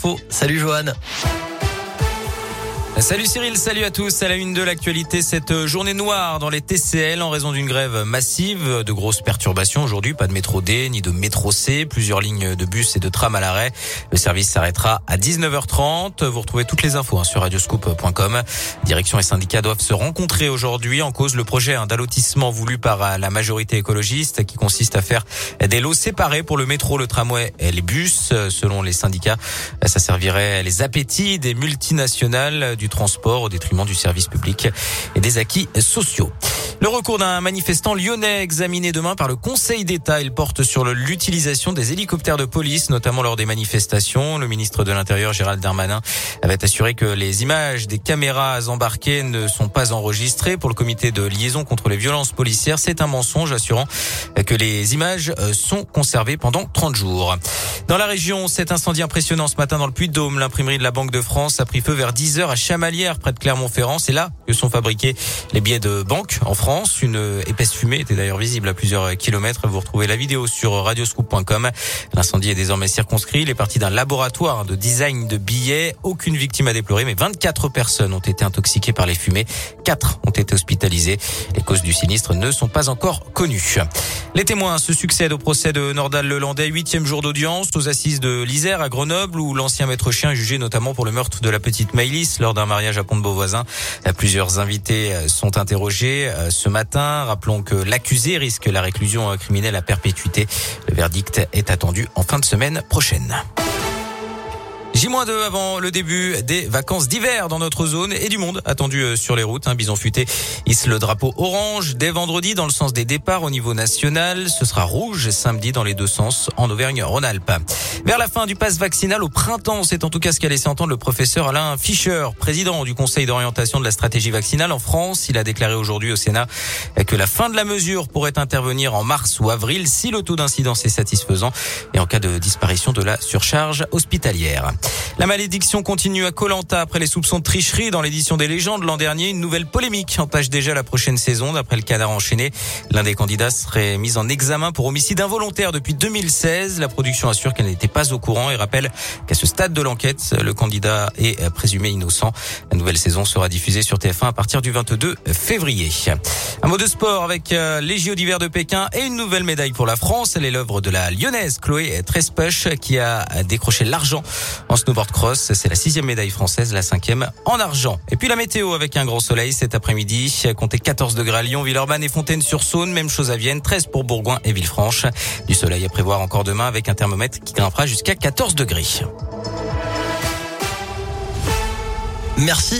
l'info. Salut Johan. Salut Cyril, salut à tous. À la une de l'actualité, cette journée noire dans les TCL en raison d'une grève massive, de grosses perturbations aujourd'hui. Pas de métro D ni de métro C. Plusieurs lignes de bus et de tram à l'arrêt. Le service s'arrêtera à 19h30. Vous retrouvez toutes les infos hein, sur radioscoop.com. Direction et syndicats doivent se rencontrer aujourd'hui en cause le projet d'allotissement voulu par la majorité écologiste qui consiste à faire des lots séparés pour le métro, le tramway et les bus. Selon les syndicats, ça servirait les appétits des multinationales du transport au détriment du service public et des acquis sociaux. Le recours d'un manifestant lyonnais examiné demain par le Conseil d'État. Il porte sur l'utilisation des hélicoptères de police, notamment lors des manifestations. Le ministre de l'Intérieur, Gérald Darmanin, avait assuré que les images des caméras embarquées ne sont pas enregistrées pour le comité de liaison contre les violences policières. C'est un mensonge assurant que les images sont conservées pendant 30 jours. Dans la région, cet incendie impressionnant ce matin dans le Puy-de-Dôme. L'imprimerie de la Banque de France a pris feu vers 10 heures à Chamalières, près de Clermont-Ferrand. C'est là que sont fabriqués les billets de banque en France. Une épaisse fumée était d'ailleurs visible à plusieurs kilomètres. Vous retrouvez la vidéo sur radioscoop.com. L'incendie est désormais circonscrit. Il est parti d'un laboratoire de design de billets. Aucune victime à déplorer, mais 24 personnes ont été intoxiquées par les fumées. Quatre ont été hospitalisées. Les causes du sinistre ne sont pas encore connues. Les témoins se succèdent au procès de Nordal Lelandais, huitième jour d'audience aux assises de l'Isère à Grenoble, où l'ancien maître chien jugé notamment pour le meurtre de la petite Maïlis lors d'un mariage à Pont-de-Beauvoisin. Plusieurs invités sont interrogés ce matin. Rappelons que l'accusé risque la réclusion criminelle à perpétuité. Le verdict est attendu en fin de semaine prochaine. J-2 avant le début des vacances d'hiver dans notre zone et du monde attendu euh, sur les routes. Un bison futé hisse le drapeau orange dès vendredi dans le sens des départs au niveau national. Ce sera rouge samedi dans les deux sens en Auvergne-Rhône-Alpes. Vers la fin du pass vaccinal au printemps, c'est en tout cas ce qu'a laissé entendre le professeur Alain Fischer, président du Conseil d'orientation de la stratégie vaccinale en France. Il a déclaré aujourd'hui au Sénat que la fin de la mesure pourrait intervenir en mars ou avril si le taux d'incidence est satisfaisant et en cas de disparition de la surcharge hospitalière. La malédiction continue à Colanta après les soupçons de tricherie dans l'édition des légendes l'an dernier. Une nouvelle polémique entache déjà la prochaine saison. D'après le canard enchaîné, l'un des candidats serait mis en examen pour homicide involontaire depuis 2016. La production assure qu'elle n'était pas au courant et rappelle qu'à ce stade de l'enquête, le candidat est présumé innocent. La nouvelle saison sera diffusée sur TF1 à partir du 22 février. Un mot de sport avec euh, les JO d'hiver de Pékin et une nouvelle médaille pour la France. Elle est l'œuvre de la lyonnaise Chloé Trespech qui a décroché l'argent en snowboard cross. C'est la sixième médaille française, la cinquième en argent. Et puis la météo avec un grand soleil cet après-midi. Comptez 14 degrés à Lyon, Villeurbanne et Fontaine-sur-Saône. Même chose à Vienne, 13 pour Bourgoin et Villefranche. Du soleil à prévoir encore demain avec un thermomètre qui grimpera jusqu'à 14 degrés. Merci.